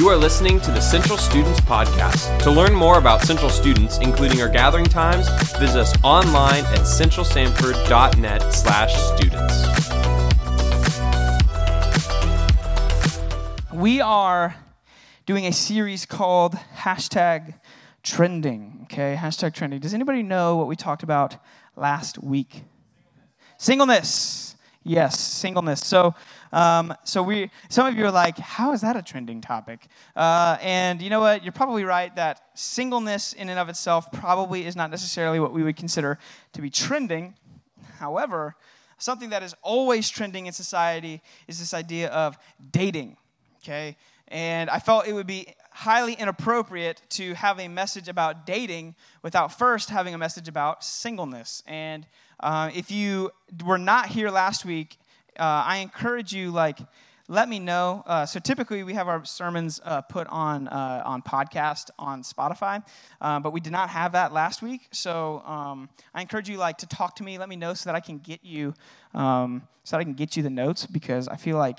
You are listening to the Central Students Podcast. To learn more about Central Students, including our gathering times, visit us online at centralsanford.net slash students. We are doing a series called hashtag trending. Okay, hashtag trending. Does anybody know what we talked about last week? Singleness. Yes, singleness. So, um, so we. Some of you are like, "How is that a trending topic?" Uh, and you know what? You're probably right that singleness, in and of itself, probably is not necessarily what we would consider to be trending. However, something that is always trending in society is this idea of dating okay? And I felt it would be highly inappropriate to have a message about dating without first having a message about singleness. And uh, if you were not here last week, uh, I encourage you, like, let me know. Uh, so typically we have our sermons uh, put on uh, on podcast on Spotify, uh, but we did not have that last week. So um, I encourage you like to talk to me. Let me know so that I can get you um, so that I can get you the notes because I feel like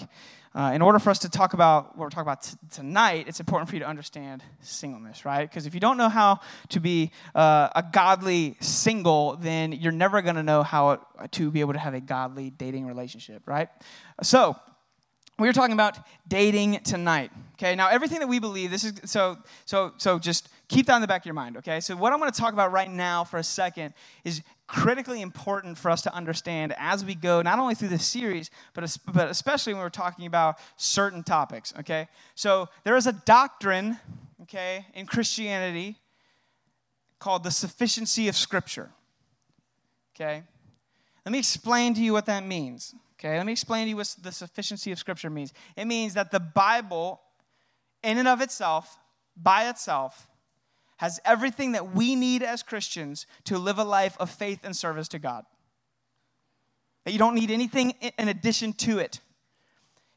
uh, in order for us to talk about what we're talking about t- tonight, it's important for you to understand singleness, right? Because if you don't know how to be uh, a godly single, then you're never going to know how to be able to have a godly dating relationship, right? So, we're talking about dating tonight. Okay, now everything that we believe, this is so so so just keep that in the back of your mind, okay? So what I'm going to talk about right now for a second is critically important for us to understand as we go not only through this series but but especially when we're talking about certain topics, okay? So there is a doctrine, okay, in Christianity called the sufficiency of scripture. Okay? Let me explain to you what that means. Okay, let me explain to you what the sufficiency of Scripture means. It means that the Bible, in and of itself, by itself, has everything that we need as Christians to live a life of faith and service to God. That you don't need anything in addition to it.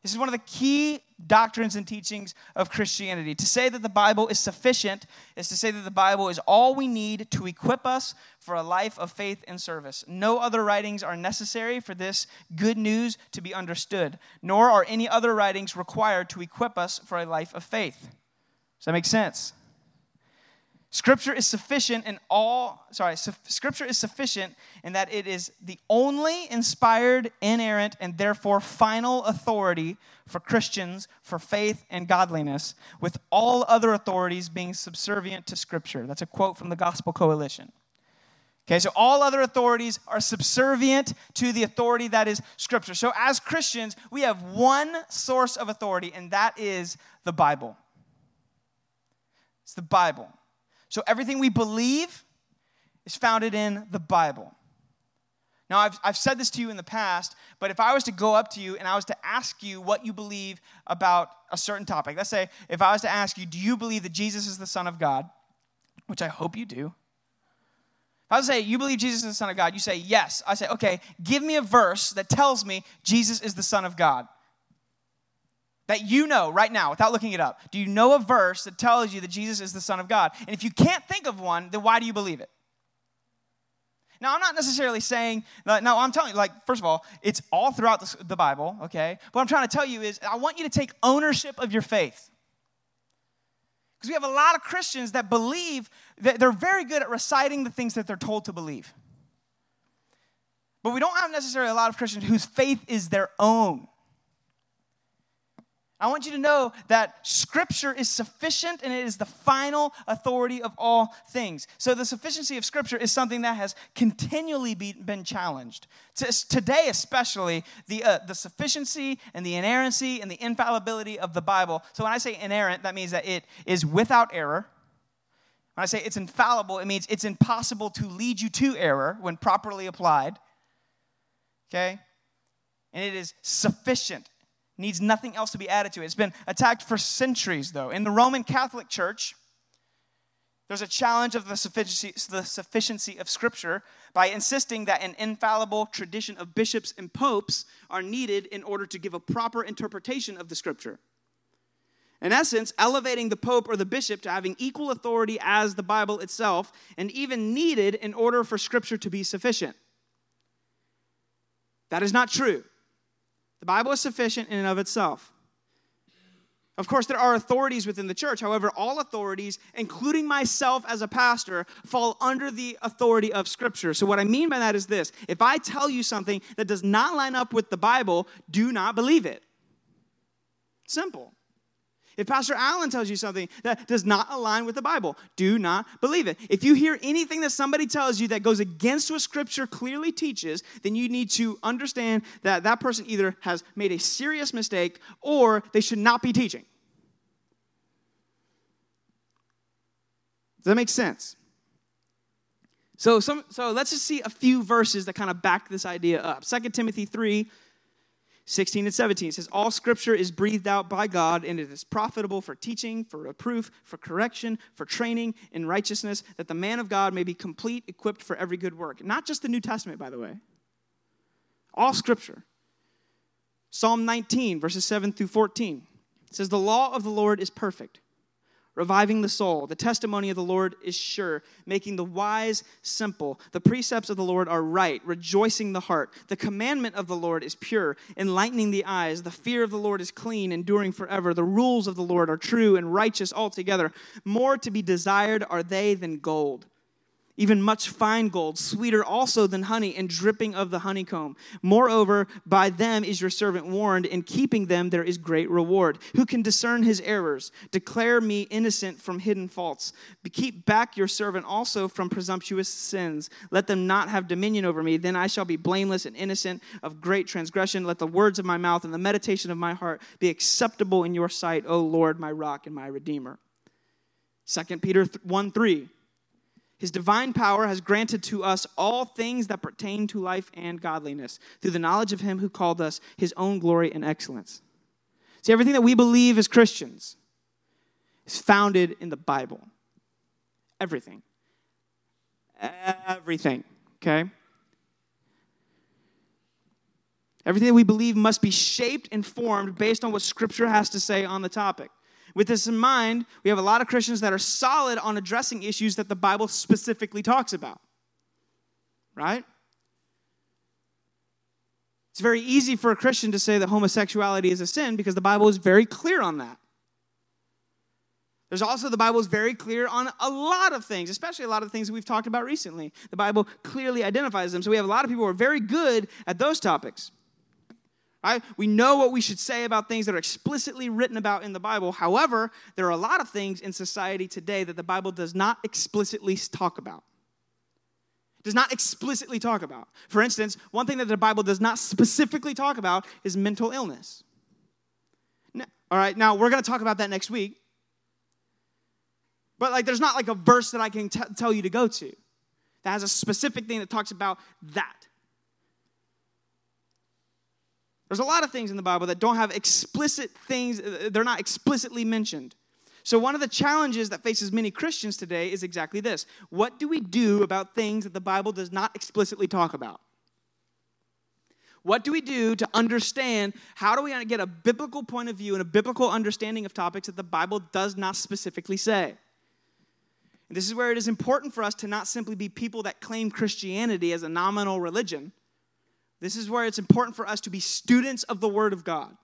This is one of the key doctrines and teachings of Christianity. To say that the Bible is sufficient is to say that the Bible is all we need to equip us for a life of faith and service. No other writings are necessary for this good news to be understood, nor are any other writings required to equip us for a life of faith. Does that make sense? Scripture is sufficient in all, sorry, su- Scripture is sufficient in that it is the only inspired, inerrant, and therefore final authority for Christians for faith and godliness, with all other authorities being subservient to Scripture. That's a quote from the Gospel Coalition. Okay, so all other authorities are subservient to the authority that is Scripture. So as Christians, we have one source of authority, and that is the Bible. It's the Bible. So everything we believe is founded in the Bible. Now, I've, I've said this to you in the past, but if I was to go up to you and I was to ask you what you believe about a certain topic, let's say if I was to ask you, do you believe that Jesus is the Son of God? Which I hope you do. If I was to say, you believe Jesus is the Son of God, you say, yes. I say, okay, give me a verse that tells me Jesus is the Son of God that you know right now without looking it up? Do you know a verse that tells you that Jesus is the Son of God? And if you can't think of one, then why do you believe it? Now, I'm not necessarily saying, no, I'm telling you, like, first of all, it's all throughout the, Bible, okay? What I'm trying to tell you is, I want you to take ownership of your faith. Because we have a lot of Christians that believe that they're very good at reciting the things that they're told to believe. But we don't have necessarily a lot of Christians whose faith is their own. I want you to know that Scripture is sufficient and it is the final authority of all things. So, the sufficiency of Scripture is something that has continually be, been challenged. Today, especially, the, uh, the sufficiency and the inerrancy and the infallibility of the Bible. So, when I say inerrant, that means that it is without error. When I say it's infallible, it means it's impossible to lead you to error when properly applied. Okay? And it is sufficient needs nothing else to be added to it. It's been attacked for centuries, though. In the Roman Catholic Church, there's a challenge of the sufficiency, the sufficiency of Scripture by insisting that an infallible tradition of bishops and popes are needed in order to give a proper interpretation of the Scripture. In essence, elevating the pope or the bishop to having equal authority as the Bible itself, and even needed in order for Scripture to be sufficient. That is not true. The Bible is sufficient in and of itself. Of course, there are authorities within the church. However, all authorities, including myself as a pastor, fall under the authority of Scripture. So, what I mean by that is this if I tell you something that does not line up with the Bible, do not believe it. Simple. If Pastor Allen tells you something that does not align with the Bible, do not believe it. If you hear anything that somebody tells you that goes against what Scripture clearly teaches, then you need to understand that that person either has made a serious mistake or they should not be teaching. Does that make sense? So, some, so let's just see a few verses that kind of back this idea up. 2 Timothy 3 16 and 17 says, All scripture is breathed out by God, and it is profitable for teaching, for reproof, for correction, for training in righteousness, that the man of God may be complete, equipped for every good work. Not just the New Testament, by the way. All scripture. Psalm 19, verses 7 through 14 says, The law of the Lord is perfect reviving the soul. The testimony of the Lord is sure, making the wise simple. The precepts of the Lord are right, rejoicing the heart. The commandment of the Lord is pure, enlightening the eyes. The fear of the Lord is clean, enduring forever. The rules of the Lord are true and righteous altogether. More to be desired are they than gold even much fine gold, sweeter also than honey, and dripping of the honeycomb. Moreover, by them is your servant warned, in keeping them there is great reward. Who can discern his errors? Declare me innocent from hidden faults. Keep back your servant also from presumptuous sins. Let them not have dominion over me. Then I shall be blameless and innocent of great transgression. Let the words of my mouth and the meditation of my heart be acceptable in your sight, O Lord, my rock and my redeemer. 2 Peter 1 3. His divine power has granted to us all things that pertain to life and godliness through the knowledge of Him who called us His own glory and excellence. See, everything that we believe as Christians is founded in the Bible. Everything. Everything, okay? Everything that we believe must be shaped and formed based on what Scripture has to say on the topic. With this in mind, we have a lot of Christians that are solid on addressing issues that the Bible specifically talks about. Right? It's very easy for a Christian to say that homosexuality is a sin because the Bible is very clear on that. There's also the Bible is very clear on a lot of things, especially a lot of things that we've talked about recently. The Bible clearly identifies them. So we have a lot of people who are very good at those topics. Right? We know what we should say about things that are explicitly written about in the Bible. However, there are a lot of things in society today that the Bible does not explicitly talk about. Does not explicitly talk about. For instance, one thing that the Bible does not specifically talk about is mental illness. Now, all right, now we're going to talk about that next week. But like, there's not like a verse that I can t- tell you to go to that has a specific thing that talks about that. There's a lot of things in the Bible that don't have explicit things, they're not explicitly mentioned. So, one of the challenges that faces many Christians today is exactly this What do we do about things that the Bible does not explicitly talk about? What do we do to understand how do we get a biblical point of view and a biblical understanding of topics that the Bible does not specifically say? And this is where it is important for us to not simply be people that claim Christianity as a nominal religion this is where it's important for us to be students of the Word of God,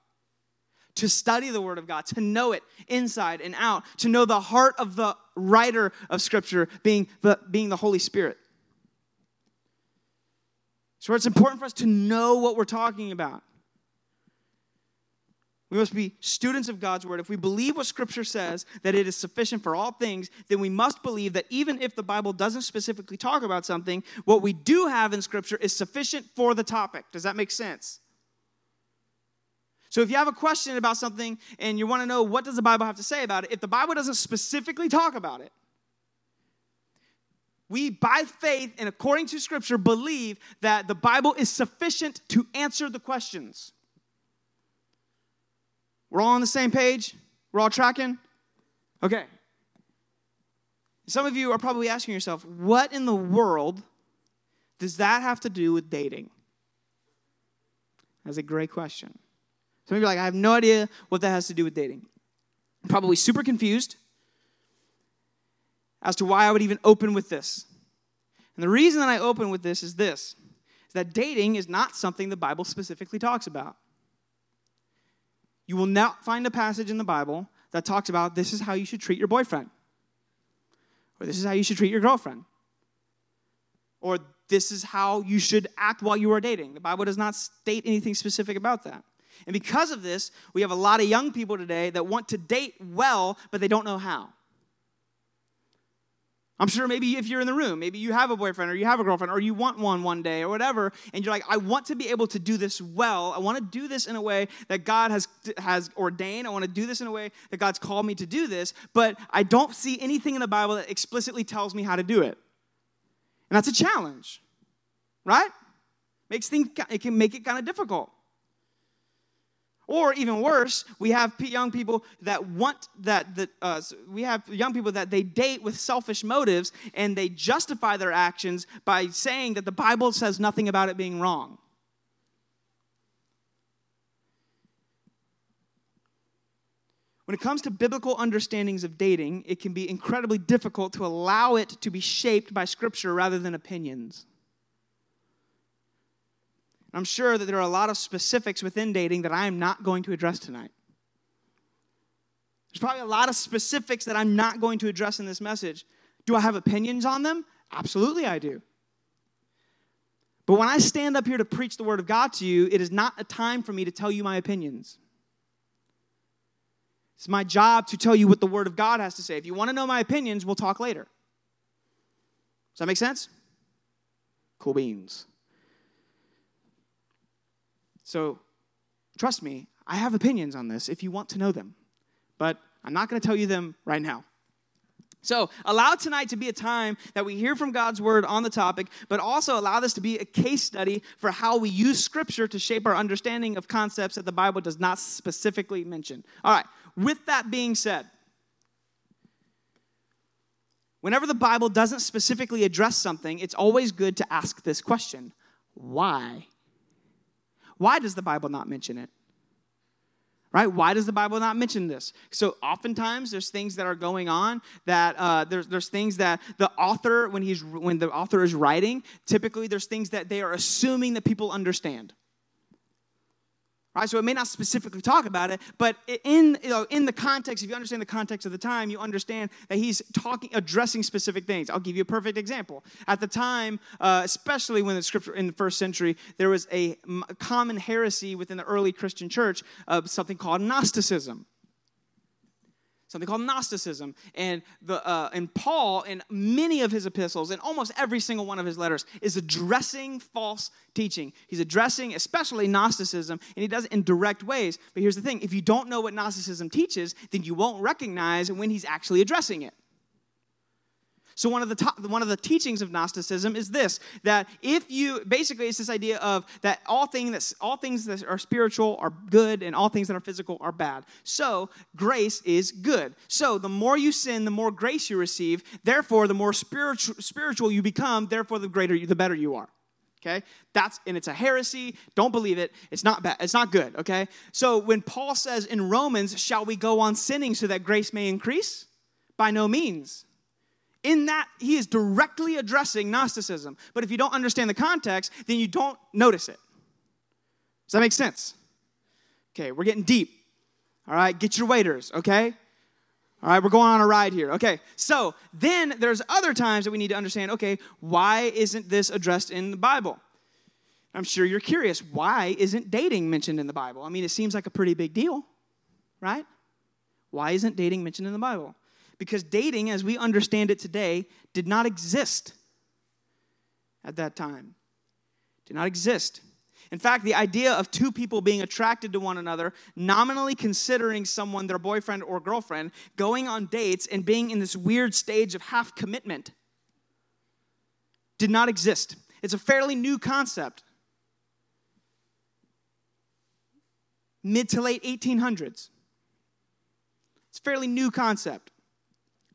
to study the Word of God, to know it inside and out, to know the heart of the writer of Scripture being the, being the Holy Spirit. So it's important for us to know what we're talking about. We must be students of God's word. If we believe what Scripture says, that it is sufficient for all things, then we must believe that even if the Bible doesn't specifically talk about something, what we do have in Scripture is sufficient for the topic. Does that make sense? So if you have a question about something and you want to know what does the Bible have to say about it, if the Bible doesn't specifically talk about it, we, by faith and according to Scripture, believe that the Bible is sufficient to answer the questions. We're all on the same page? We're all tracking? Okay. Some of you are probably asking yourself, what in the world does that have to do with dating? That's a great question. Some of you are like, I have no idea what that has to do with dating. I'm probably super confused as to why I would even open with this. And the reason that I open with this is this is that dating is not something the Bible specifically talks about. You will not find a passage in the Bible that talks about this is how you should treat your boyfriend, or this is how you should treat your girlfriend, or this is how you should act while you are dating. The Bible does not state anything specific about that. And because of this, we have a lot of young people today that want to date well, but they don't know how. I'm sure maybe if you're in the room, maybe you have a boyfriend or you have a girlfriend or you want one one day or whatever, and you're like, I want to be able to do this well. I want to do this in a way that God has, has ordained. I want to do this in a way that God's called me to do this, but I don't see anything in the Bible that explicitly tells me how to do it. And that's a challenge, right? Makes things, it can make it kind of difficult. Or even worse, we have young people that want that, that uh, we have young people that they date with selfish motives and they justify their actions by saying that the Bible says nothing about it being wrong. When it comes to biblical understandings of dating, it can be incredibly difficult to allow it to be shaped by Scripture rather than opinions. I'm sure that there are a lot of specifics within dating that I am not going to address tonight. There's probably a lot of specifics that I'm not going to address in this message. Do I have opinions on them? Absolutely, I do. But when I stand up here to preach the Word of God to you, it is not a time for me to tell you my opinions. It's my job to tell you what the Word of God has to say. If you want to know my opinions, we'll talk later. Does that make sense? Cool beans. So, trust me, I have opinions on this if you want to know them, but I'm not going to tell you them right now. So, allow tonight to be a time that we hear from God's word on the topic, but also allow this to be a case study for how we use scripture to shape our understanding of concepts that the Bible does not specifically mention. All right, with that being said, whenever the Bible doesn't specifically address something, it's always good to ask this question why? Why does the Bible not mention it? Right? Why does the Bible not mention this? So oftentimes there's things that are going on that uh, there's there's things that the author when he's when the author is writing, typically there's things that they are assuming that people understand right? So it may not specifically talk about it but in you know in the context if you understand the context of the time you understand that he's talking addressing specific things. I'll give you a perfect example. At the time uh, especially when the scripture in the first century there was a common heresy within the early christian church of something called gnosticism something called Gnosticism. And, the, uh, and Paul, in many of his epistles, in almost every single one of his letters, is addressing false teaching. He's addressing especially Gnosticism, and he does it in direct ways. But here's the thing if you don't know what Gnosticism teaches, then you won't recognize when he's actually addressing it. So one of the top, one of the teachings of Gnosticism is this: that if you basically it's this idea of that all things that all things that are spiritual are good, and all things that are physical are bad. So grace is good. So the more you sin, the more grace you receive. Therefore, the more spiritual spiritual you become. Therefore, the greater you, the better you are. Okay? That's and it's a heresy. Don't believe it. It's not bad. It's not good, okay? So when Paul says in Romans, shall we go on sinning so that grace may increase? By no means. In that, he is directly addressing Gnosticism. But if you don't understand the context, then you don't notice it. Does that make sense? Okay, we're getting deep. All right, get your waiters, okay? All right, we're going on a ride here. Okay, so then there's other times that we need to understand okay, why isn't this addressed in the Bible? I'm sure you're curious. Why isn't dating mentioned in the Bible? I mean, it seems like a pretty big deal, right? Why isn't dating mentioned in the Bible? Because dating, as we understand it today, did not exist at that time. Did not exist. In fact, the idea of two people being attracted to one another, nominally considering someone their boyfriend or girlfriend, going on dates, and being in this weird stage of half commitment did not exist. It's a fairly new concept. Mid to late 1800s. It's a fairly new concept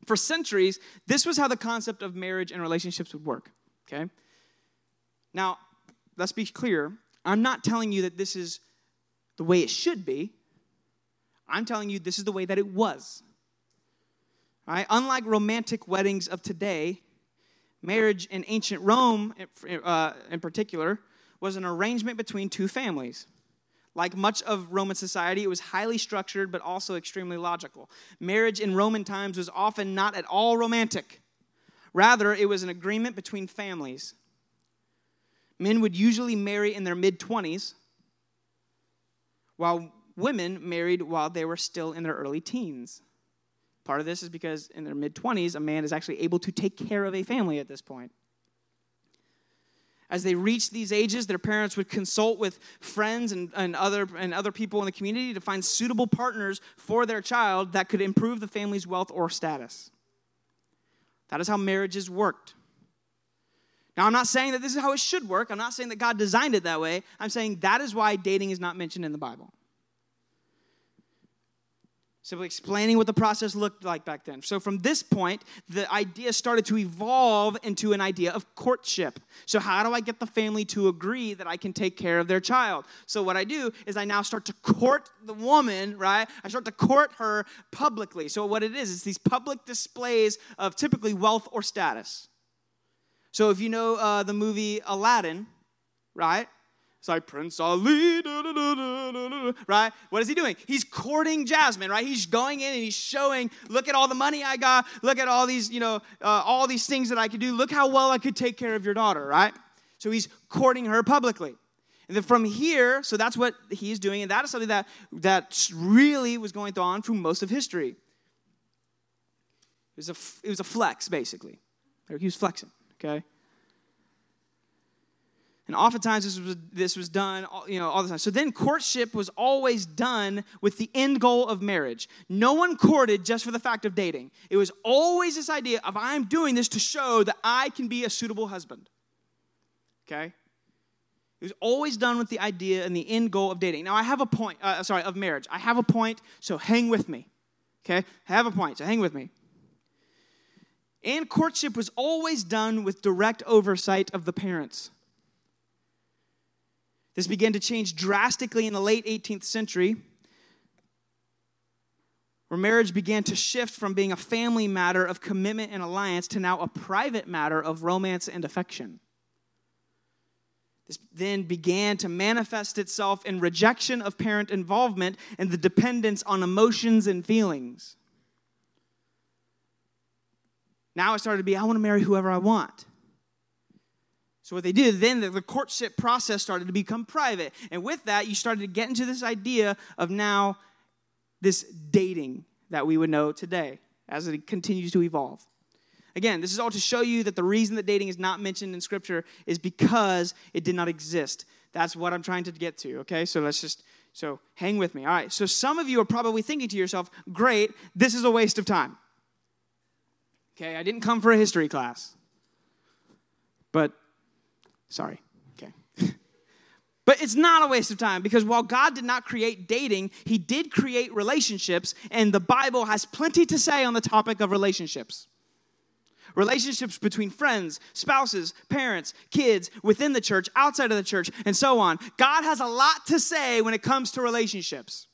for centuries, this was how the concept of marriage and relationships would work. Okay? Now, let's be clear. I'm not telling you that this is the way it should be. I'm telling you this is the way that it was. Right? Unlike romantic weddings of today, marriage in ancient Rome, uh, in particular, was an arrangement between two families Like much of Roman society, it was highly structured but also extremely logical. Marriage in Roman times was often not at all romantic. Rather, it was an agreement between families. Men would usually marry in their mid 20s, while women married while they were still in their early teens. Part of this is because in their mid 20s, a man is actually able to take care of a family at this point. As they reached these ages, their parents would consult with friends and, and, other, and other people in the community to find suitable partners for their child that could improve the family's wealth or status. That is how marriages worked. Now, I'm not saying that this is how it should work. I'm not saying that God designed it that way. I'm saying that is why dating is not mentioned in the Bible simply explaining what the process looked like back then. So, from this point, the idea started to evolve into an idea of courtship. So, how do I get the family to agree that I can take care of their child? So, what I do is I now start to court the woman, right? I start to court her publicly. So, what it is, is these public displays of typically wealth or status. So, if you know uh, the movie Aladdin, right? It's like Prince Ali, right? What is he doing? He's courting Jasmine, right? He's going in and he's showing, look at all the money I got, look at all these, you know, uh, all these things that I could do. Look how well I could take care of your daughter, right? So he's courting her publicly. And then from here, so that's what he's doing, and that is something that that really was going on through most of history. It was a, it was a flex, basically. He was flexing, okay? And oftentimes this was, this was done, you know, all the time. So then courtship was always done with the end goal of marriage. No one courted just for the fact of dating. It was always this idea of I'm doing this to show that I can be a suitable husband. Okay? It was always done with the idea and the end goal of dating. Now I have a point, uh, sorry, of marriage. I have a point, so hang with me. Okay? I have a point, so hang with me. And courtship was always done with direct oversight of the parents. This began to change drastically in the late 18th century, where marriage began to shift from being a family matter of commitment and alliance to now a private matter of romance and affection. This then began to manifest itself in rejection of parent involvement and the dependence on emotions and feelings. Now it started to be I want to marry whoever I want. So, what they did then, the, courtship process started to become private. And with that, you started to get into this idea of now this dating that we would know today as it continues to evolve. Again, this is all to show you that the reason that dating is not mentioned in Scripture is because it did not exist. That's what I'm trying to get to, okay? So let's just, so hang with me. All right, so some of you are probably thinking to yourself, great, this is a waste of time. Okay, I didn't come for a history class. But Sorry. Okay. but it's not a waste of time because while God did not create dating, He did create relationships, and the Bible has plenty to say on the topic of relationships. Relationships between friends, spouses, parents, kids, within the church, outside of the church, and so on. God has a lot to say when it comes to relationships.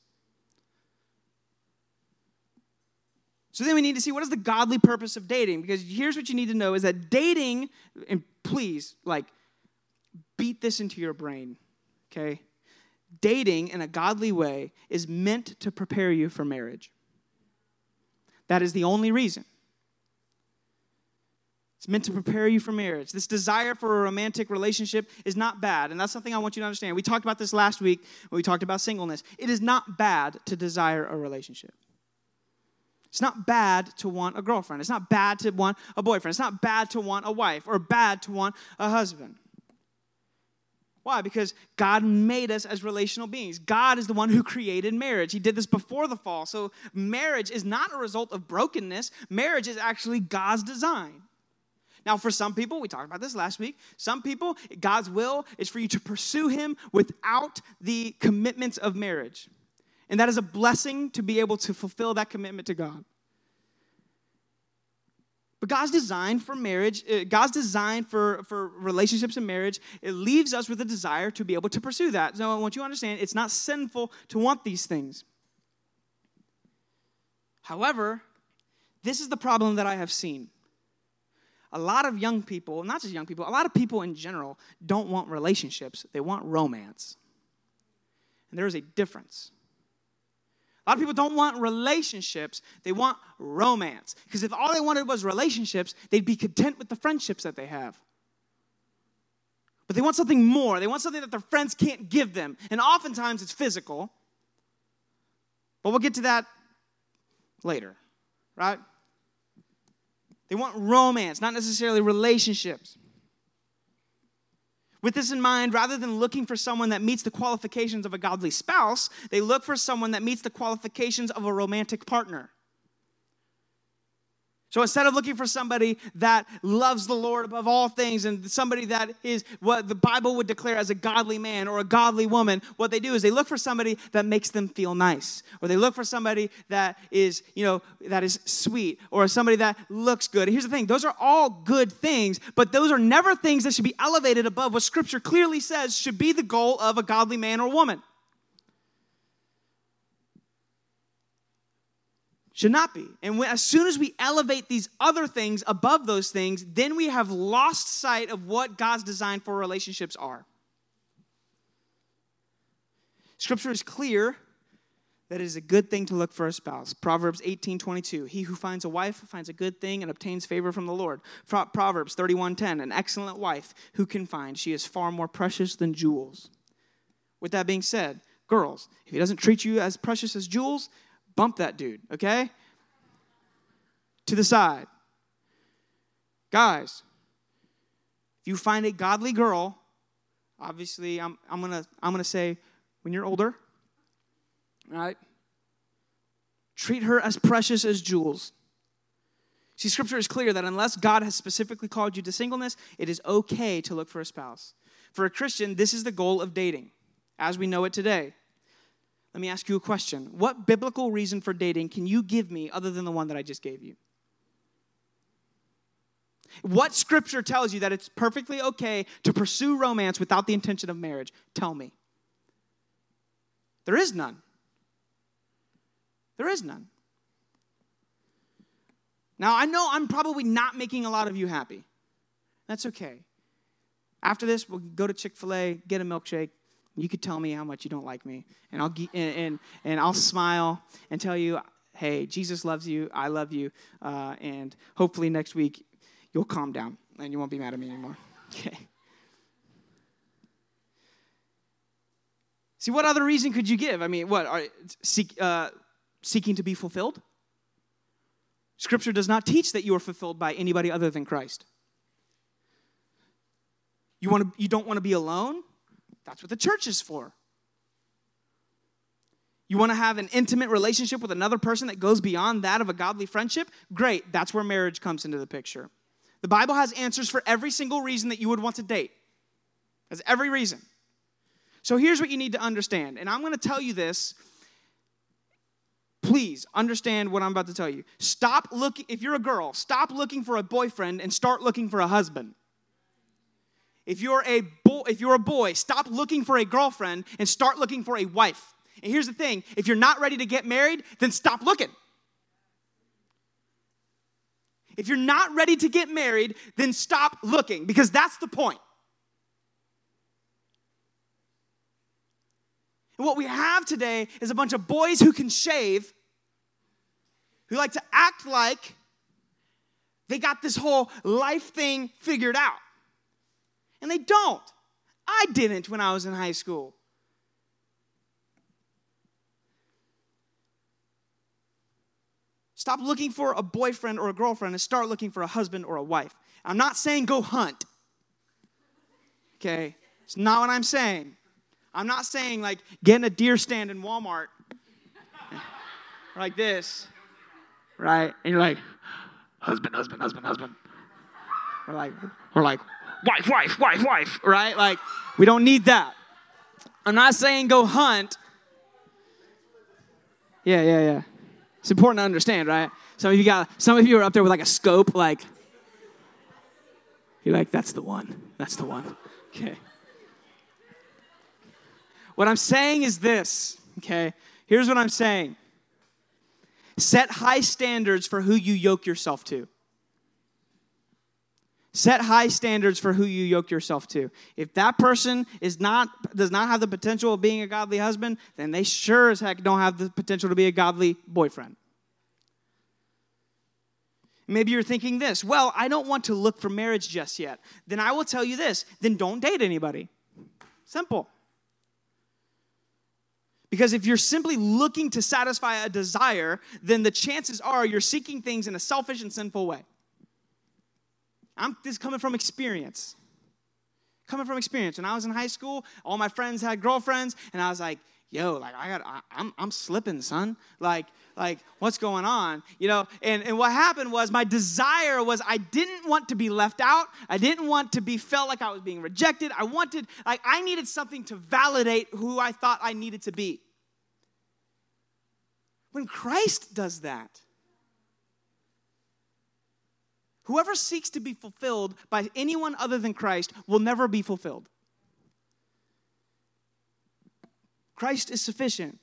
So then we need to see what is the godly purpose of dating because here's what you need to know is that dating and please like beat this into your brain, okay? Dating in a godly way is meant to prepare you for marriage. That is the only reason. It's meant to prepare you for marriage. This desire for a romantic relationship is not bad, and that's something I want you to understand. We talked about this last week when we talked about singleness. It is not bad to desire a relationship. It's not bad to want a girlfriend. It's not bad to want a boyfriend. It's not bad to want a wife or bad to want a husband. Why? Because God made us as relational beings. God is the one who created marriage. He did this before the fall. So, marriage is not a result of brokenness, marriage is actually God's design. Now, for some people, we talked about this last week, some people, God's will is for you to pursue Him without the commitments of marriage. And that is a blessing to be able to fulfill that commitment to God. But God's design for marriage, uh, God's design for, for relationships and marriage, it leaves us with a desire to be able to pursue that. So I want you to understand it's not sinful to want these things. However, this is the problem that I have seen. A lot of young people, not just young people, a lot of people in general don't want relationships, they want romance. And there is a difference. A lot of people don't want relationships, they want romance. Because if all they wanted was relationships, they'd be content with the friendships that they have. But they want something more. They want something that their friends can't give them. And oftentimes it's physical. But we'll get to that later, right? They want romance, not necessarily relationships. With this in mind, rather than looking for someone that meets the qualifications of a godly spouse, they look for someone that meets the qualifications of a romantic partner. So instead of looking for somebody that loves the Lord above all things and somebody that is what the Bible would declare as a godly man or a godly woman, what they do is they look for somebody that makes them feel nice, or they look for somebody that is, you know, that is sweet, or somebody that looks good. Here's the thing those are all good things, but those are never things that should be elevated above what Scripture clearly says should be the goal of a godly man or woman. Should not be. And when, as soon as we elevate these other things above those things, then we have lost sight of what God's design for relationships are. Scripture is clear that it is a good thing to look for a spouse. Proverbs 18 22. He who finds a wife finds a good thing and obtains favor from the Lord. Proverbs 31 10. An excellent wife who can find? She is far more precious than jewels. With that being said, girls, if he doesn't treat you as precious as jewels, bump that dude, okay? To the side. Guys, if you find a godly girl, obviously I'm, I'm gonna I'm gonna say when you're older, right? Treat her as precious as jewels. See, scripture is clear that unless God has specifically called you to singleness, it is okay to look for a spouse. For a Christian, this is the goal of dating, as we know it today. Let me ask you a question. What biblical reason for dating can you give me other than the one that I just gave you? What scripture tells you that it's perfectly okay to pursue romance without the intention of marriage? Tell me. There is none. There is none. Now, I know I'm probably not making a lot of you happy. That's okay. After this, we'll go to Chick fil A, get a milkshake, you could tell me how much you don't like me, and I'll and and, and I'll smile and tell you, hey, Jesus loves you, I love you, uh, and hopefully next week you'll calm down and you won't be mad at me anymore. Okay. See, what other reason could you give? I mean, what are seek, uh, seeking to be fulfilled? Scripture does not teach that you are fulfilled by anybody other than Christ. You, want to, you don't want to be alone? That's what the church is for. You want to have an intimate relationship with another person that goes beyond that of a godly friendship? Great. That's where marriage comes into the picture. The Bible has answers for every single reason that you would want to date. That's every reason. So here's what you need to understand. And I'm going to tell you this. Please understand what I'm about to tell you. Stop looking, if you're a girl, stop looking for a boyfriend and start looking for a husband. If you're a if you're a boy, stop looking for a girlfriend and start looking for a wife. And here's the thing, if you're not ready to get married, then stop looking. If you're not ready to get married, then stop looking because that's the point. And what we have today is a bunch of boys who can shave, who like to act like they got this whole life thing figured out and they don't. I didn't when I was in high school. Stop looking for a boyfriend or a girlfriend and start looking for a husband or a wife. I'm not saying go hunt. Okay? It's not what I'm saying. I'm not saying like getting a deer stand in Walmart like this, right? And you're like, husband, husband, husband, husband. Or like, or like, wife, wife, wife, wife, right? Like, we don't need that. I'm not saying go hunt. Yeah, yeah, yeah. It's important to understand, right? Some of you got some of you are up there with like a scope, like you're like, that's the one. That's the one. Okay. What I'm saying is this, okay? Here's what I'm saying. Set high standards for who you yoke yourself to. Set high standards for who you yoke yourself to. If that person is not does not have the potential of being a godly husband, then they sure as heck don't have the potential to be a godly boyfriend. Maybe you're thinking this, well, I don't want to look for marriage just yet. Then I will tell you this, then don't date anybody. Simple. Because if you're simply looking to satisfy a desire, then the chances are you're seeking things in a selfish and sinful way. I'm this coming from experience. Coming from experience. When I was in high school, all my friends had girlfriends, and I was like, yo, like I got I, I'm I'm slipping, son. Like, like, what's going on? You know, and, and what happened was my desire was I didn't want to be left out. I didn't want to be felt like I was being rejected. I wanted, like, I needed something to validate who I thought I needed to be. When Christ does that, whoever seeks to be fulfilled by anyone other than Christ will never be fulfilled. Christ is sufficient.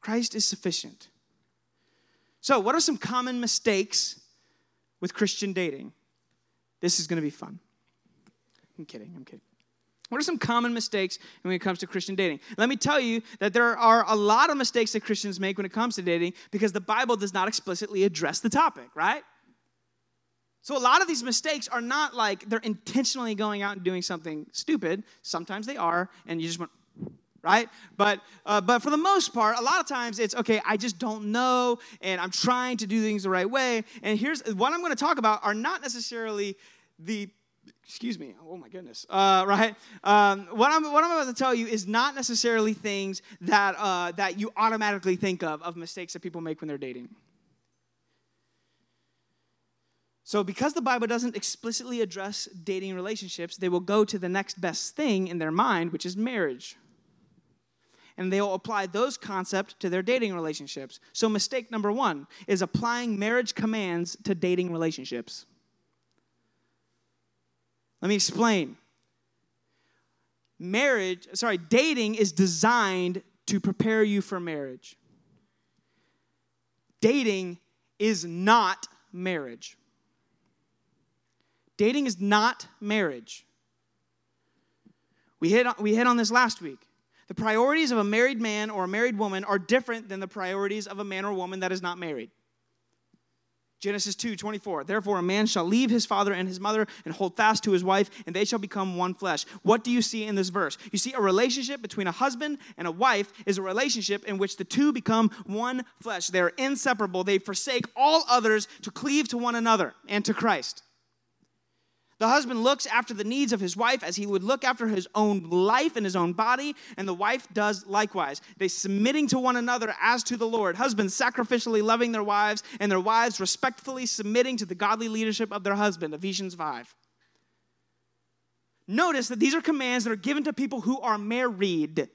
Christ is sufficient. So, what are some common mistakes with Christian dating? This is going to be fun. I'm kidding, I'm kidding. What are some common mistakes when it comes to Christian dating? Let me tell you that there are a lot of mistakes that Christians make when it comes to dating because the Bible does not explicitly address the topic, right? So, a lot of these mistakes are not like they're intentionally going out and doing something stupid. Sometimes they are, and you just want, right? But, uh, but for the most part, a lot of times it's okay, I just don't know, and I'm trying to do things the right way. And here's what I'm going to talk about are not necessarily the excuse me. Oh my goodness. Uh, right? Um, what, I'm, what i'm about to tell you is not necessarily things that, uh, that you automatically think of of mistakes that people make when they're dating. So because the bible doesn't explicitly address dating relationships they will go to the next best thing in their mind which is marriage. And they will apply those concepts to their dating relationships. So mistake number one is applying marriage commands to dating relationships let me explain. Marriage, sorry, dating is designed to prepare you for marriage. Dating is not marriage. Dating is not marriage. We hit, we hit on this last week. The priorities of a married man or a married woman are different than the priorities of a man or woman that is not married. Genesis 2 24. Therefore, a man shall leave his father and his mother and hold fast to his wife, and they shall become one flesh. What do you see in this verse? You see, a relationship between a husband and a wife is a relationship in which the two become one flesh. They're inseparable. They forsake all others to cleave to one another and to Christ. The husband looks after the needs of his wife as he would look after his own life and his own body, and the wife does likewise. They submitting to one another as to the Lord. Husbands sacrificially loving their wives, and their wives respectfully submitting to the godly leadership of their husband. Ephesians 5. Notice that these are commands that are given to people who are married.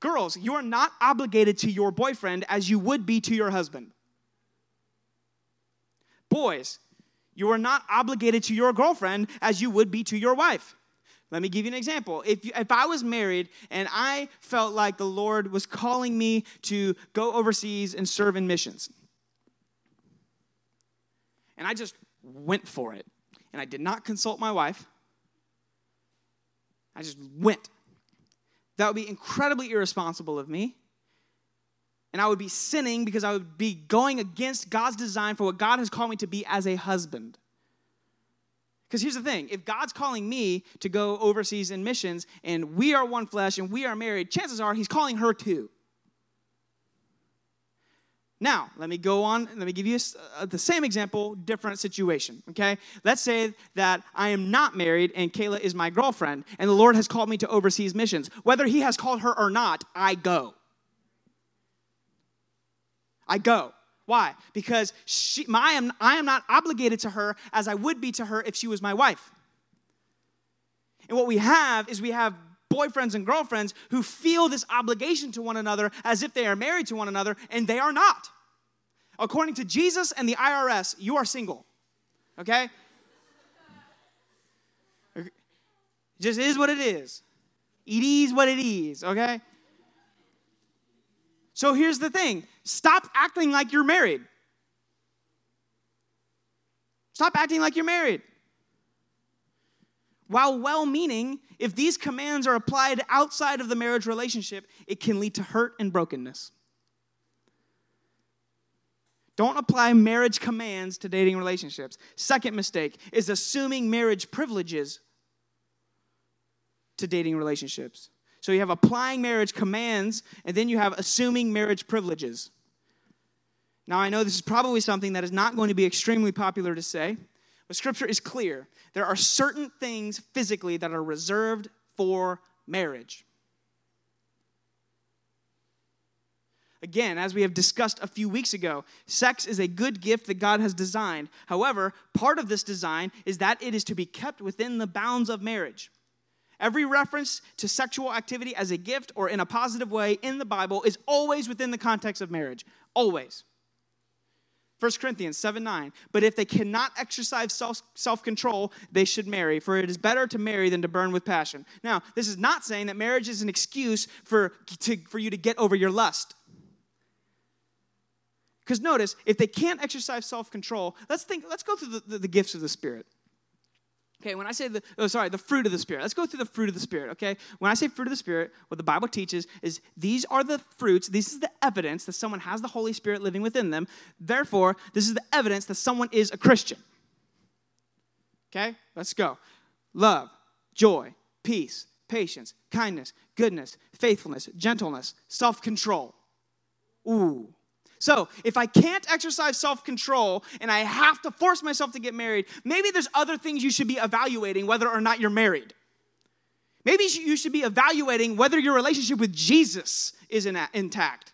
Girls, you are not obligated to your boyfriend as you would be to your husband. Boys, you are not obligated to your girlfriend as you would be to your wife. Let me give you an example. If, you, if I was married and I felt like the Lord was calling me to go overseas and serve in missions, and I just went for it, and I did not consult my wife, I just went. That would be incredibly irresponsible of me and I would be sinning because I would be going against God's design for what God has called me to be as a husband. Because here's the thing if God's calling me to go overseas in missions and we are one flesh and we are married, chances are He's calling her too. Now, let me go on, let me give you uh, the same example, different situation, okay? Let's say that I am not married and Kayla is my girlfriend and the Lord has called me to overseas missions. Whether He has called her or not, I go. I go. Why? Because she, my, I am not obligated to her as I would be to her if she was my wife. And what we have is we have boyfriends and girlfriends who feel this obligation to one another as if they are married to one another, and they are not. According to Jesus and the IRS, you are single. Okay? Just is what it is. It is what it is, okay? So here's the thing stop acting like you're married. Stop acting like you're married. While well meaning, if these commands are applied outside of the marriage relationship, it can lead to hurt and brokenness. Don't apply marriage commands to dating relationships. Second mistake is assuming marriage privileges to dating relationships. So you have applying marriage commands, and then you have assuming marriage privileges. Now, I know this is probably something that is not going to be extremely popular to say, but scripture is clear. There are certain things physically that are reserved for marriage. Again, as we have discussed a few weeks ago, sex is a good gift that God has designed. However, part of this design is that it is to be kept within the bounds of marriage. Every reference to sexual activity as a gift or in a positive way in the Bible is always within the context of marriage. Always. 1 Corinthians 7 9. But if they cannot exercise self control, they should marry, for it is better to marry than to burn with passion. Now, this is not saying that marriage is an excuse for, to, for you to get over your lust. Because notice, if they can't exercise self control, let's think, let's go through the, the, the gifts of the Spirit. Okay, when I say the, oh, sorry, the fruit of the Spirit, let's go through the fruit of the Spirit, okay? When I say fruit of the Spirit, what the Bible teaches is these are the fruits, this is the evidence that someone has the Holy Spirit living within them. Therefore, this is the evidence that someone is a Christian. Okay, let's go. Love, joy, peace, patience, kindness, goodness, faithfulness, gentleness, self control. Ooh, so, if I can't exercise self control and I have to force myself to get married, maybe there's other things you should be evaluating whether or not you're married. Maybe you should be evaluating whether your relationship with Jesus is intact.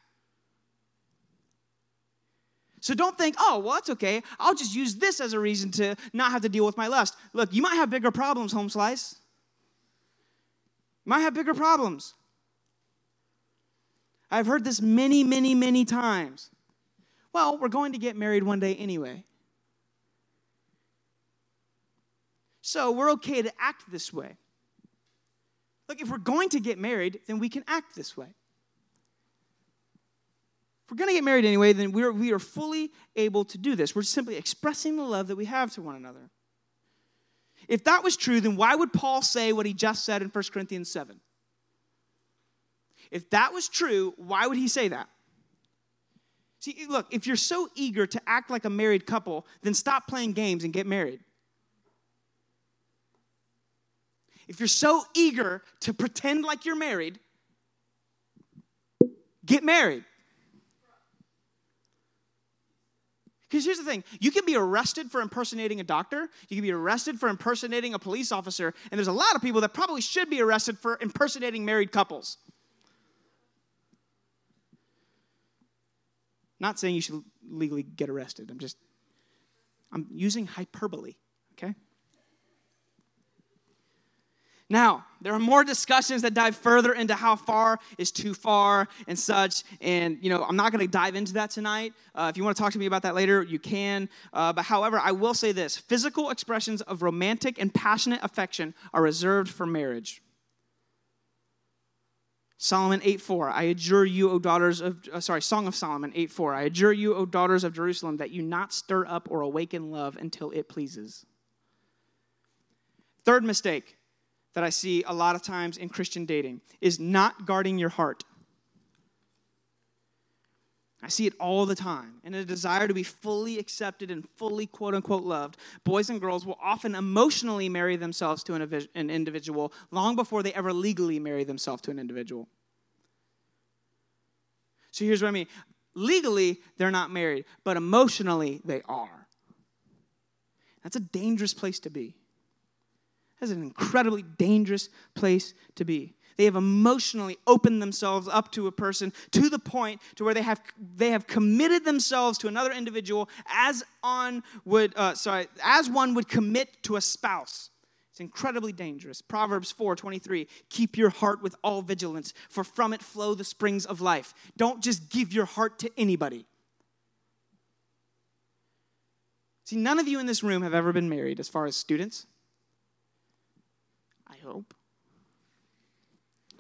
So don't think, oh, well, that's okay. I'll just use this as a reason to not have to deal with my lust. Look, you might have bigger problems, home slice. You might have bigger problems. I've heard this many, many, many times. Well, we're going to get married one day anyway. So we're okay to act this way. Look, if we're going to get married, then we can act this way. If we're going to get married anyway, then we're, we are fully able to do this. We're simply expressing the love that we have to one another. If that was true, then why would Paul say what he just said in 1 Corinthians 7? If that was true, why would he say that? See, look, if you're so eager to act like a married couple, then stop playing games and get married. If you're so eager to pretend like you're married, get married. Because here's the thing you can be arrested for impersonating a doctor, you can be arrested for impersonating a police officer, and there's a lot of people that probably should be arrested for impersonating married couples. Not saying you should legally get arrested. I'm just, I'm using hyperbole, okay? Now, there are more discussions that dive further into how far is too far and such. And, you know, I'm not going to dive into that tonight. Uh, if you want to talk to me about that later, you can. Uh, but however, I will say this physical expressions of romantic and passionate affection are reserved for marriage. Solomon 8:4 I adjure you O daughters of uh, sorry Song of Solomon 8:4 I adjure you O daughters of Jerusalem that you not stir up or awaken love until it pleases. Third mistake that I see a lot of times in Christian dating is not guarding your heart. I see it all the time. In a desire to be fully accepted and fully quote unquote loved, boys and girls will often emotionally marry themselves to an, individual long before they ever legally marry themselves to an individual. So here's what I mean legally, they're not married, but emotionally, they are. That's a dangerous place to be. That's an incredibly dangerous place to be. They have emotionally opened themselves up to a person to the point to where they have they have committed themselves to another individual as on would uh, sorry as one would commit to a spouse. It's incredibly dangerous. Proverbs 4:23, keep your heart with all vigilance, for from it flow the springs of life. Don't just give your heart to anybody. See, none of you in this room have ever been married as far as students. Hope.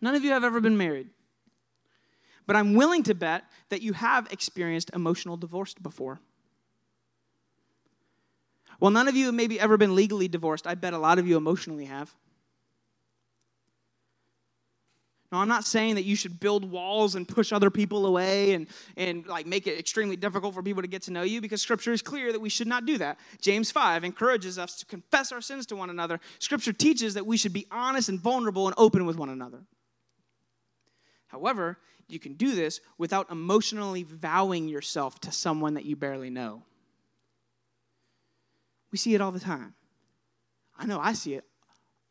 None of you have ever been married. But I'm willing to bet that you have experienced emotional divorce before. Well, none of you have maybe ever been legally divorced. I bet a lot of you emotionally have. No, I'm not saying that you should build walls and push other people away and, and like make it extremely difficult for people to get to know you because scripture is clear that we should not do that. James 5 encourages us to confess our sins to one another. Scripture teaches that we should be honest and vulnerable and open with one another. However, you can do this without emotionally vowing yourself to someone that you barely know. We see it all the time. I know I see it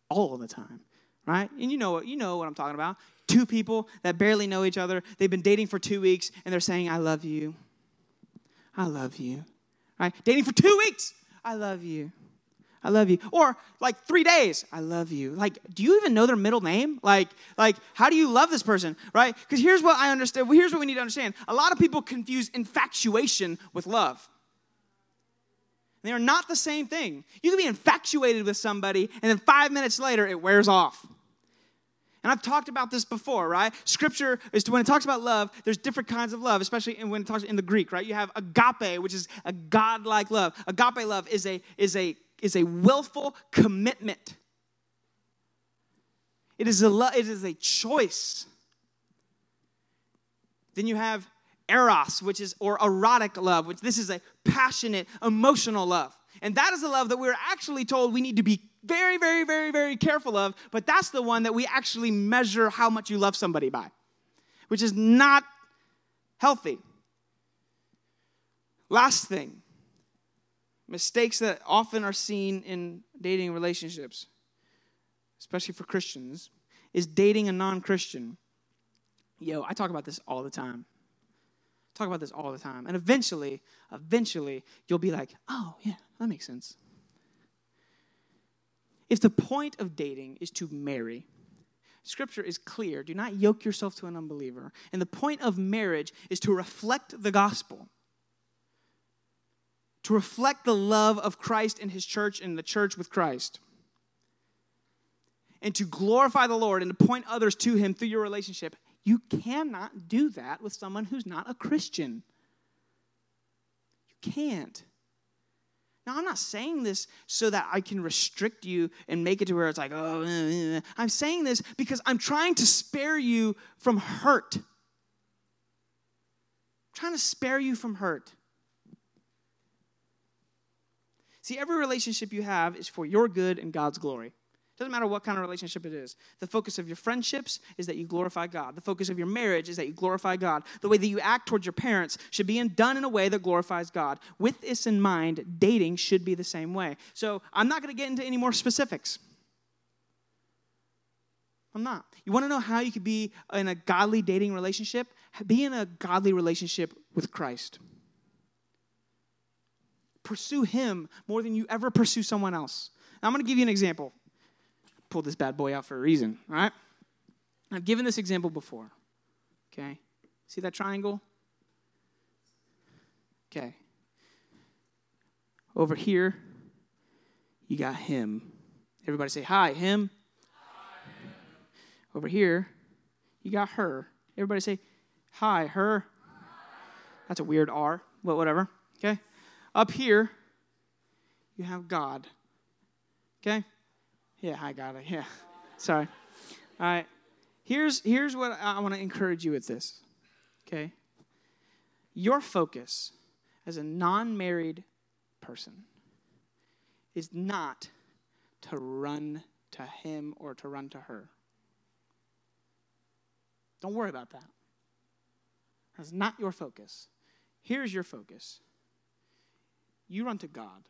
all the time right? And you know what you know what I'm talking about. Two people that barely know each other. They've been dating for two weeks and they're saying, I love you. I love you. Right? Dating for two weeks. I love you. I love you. Or like three days, I love you. Like, do you even know their middle name? Like, like, how do you love this person? Right? Because here's what I understand. Well, here's what we need to understand. A lot of people confuse infatuation with love. They are not the same thing. You can be infatuated with somebody, and then five minutes later, it wears off. And I've talked about this before, right? Scripture is to, when it talks about love, there's different kinds of love, especially when it talks in the Greek, right? You have agape, which is a godlike love. Agape love is a is a is a willful commitment. It is a lo- it is a choice. Then you have eros, which is or erotic love, which this is a passionate, emotional love. And that is a love that we're actually told we need to be very, very, very, very careful of, but that's the one that we actually measure how much you love somebody by, which is not healthy. Last thing mistakes that often are seen in dating relationships, especially for Christians, is dating a non Christian. Yo, I talk about this all the time. Talk about this all the time. And eventually, eventually, you'll be like, oh, yeah, that makes sense. If the point of dating is to marry, Scripture is clear. Do not yoke yourself to an unbeliever. And the point of marriage is to reflect the gospel, to reflect the love of Christ and his church and the church with Christ, and to glorify the Lord and to point others to him through your relationship. You cannot do that with someone who's not a Christian. You can't. Now, I'm not saying this so that I can restrict you and make it to where it's like, oh, eh, eh. I'm saying this because I'm trying to spare you from hurt. I'm trying to spare you from hurt. See, every relationship you have is for your good and God's glory. Doesn't matter what kind of relationship it is. The focus of your friendships is that you glorify God. The focus of your marriage is that you glorify God. The way that you act towards your parents should be done in a way that glorifies God. With this in mind, dating should be the same way. So I'm not going to get into any more specifics. I'm not. You want to know how you could be in a godly dating relationship? Be in a godly relationship with Christ. Pursue Him more than you ever pursue someone else. Now, I'm going to give you an example pulled this bad boy out for a reason, all right? I've given this example before, okay? See that triangle? Okay. Over here, you got him. Everybody say, Hi, him. Hi. Over here, you got her. Everybody say, Hi, her. That's a weird R, but whatever. Okay. Up here, you have God. Okay. Yeah, I got it. Yeah. Sorry. All right. Here's, here's what I want to encourage you with this. Okay? Your focus as a non married person is not to run to him or to run to her. Don't worry about that. That's not your focus. Here's your focus you run to God.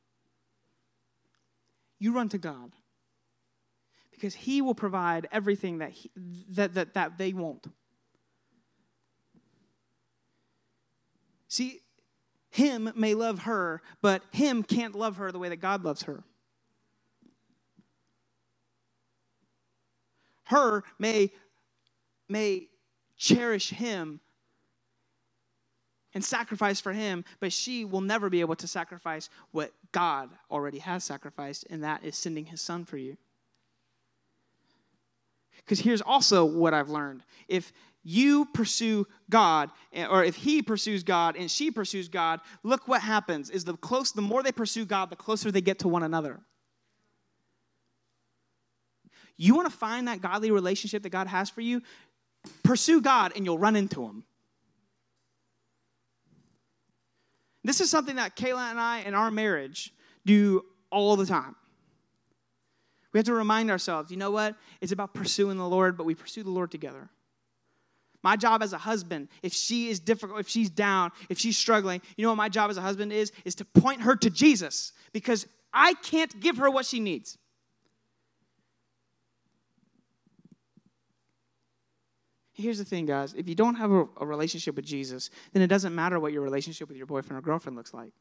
You run to God because he will provide everything that, he, that, that, that they won't. See, him may love her, but him can't love her the way that God loves her. Her may, may cherish him and sacrifice for him, but she will never be able to sacrifice what God already has sacrificed, and that is sending his son for you. Because here's also what I've learned if you pursue God, eh, or if he pursues God and she pursues God, look what happens is the close the more they pursue God, the closer they get to one another. You want to find that godly relationship that God has for you? Pursue God and you'll run into him. This is something that Kayla and I in our marriage do all the time. We have to remind ourselves, you know what? It's about pursuing the Lord, but we pursue the Lord together. My job as a husband, if she is difficult, if she's down, if she's struggling, you know what my job as a husband is? Is to point her to Jesus because I can't give her what she needs. Here's the thing, guys. If you don't have a, relationship with Jesus, then it doesn't matter what your relationship with your boyfriend or girlfriend looks like.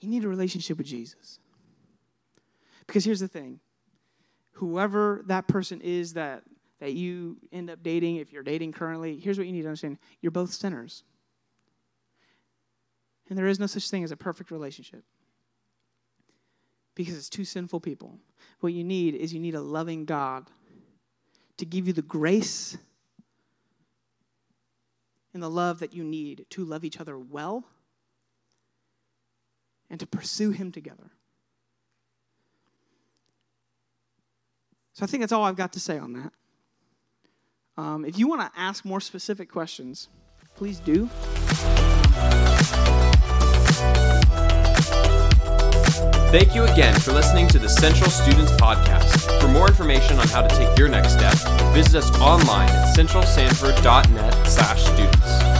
You need a relationship with Jesus. Because here's the thing whoever that person is that, that you end up dating, if you're dating currently, here's what you need to understand you're both sinners. And there is no such thing as a perfect relationship because it's two sinful people. What you need is you need a loving God to give you the grace and the love that you need to love each other well and to pursue Him together. So I think that's all I've got to say on that. Um, if you want to ask more specific questions, please do. Thank you again for listening to the Central Students Podcast. For more information on how to take your next step, visit us online at centralsanford.net slash students.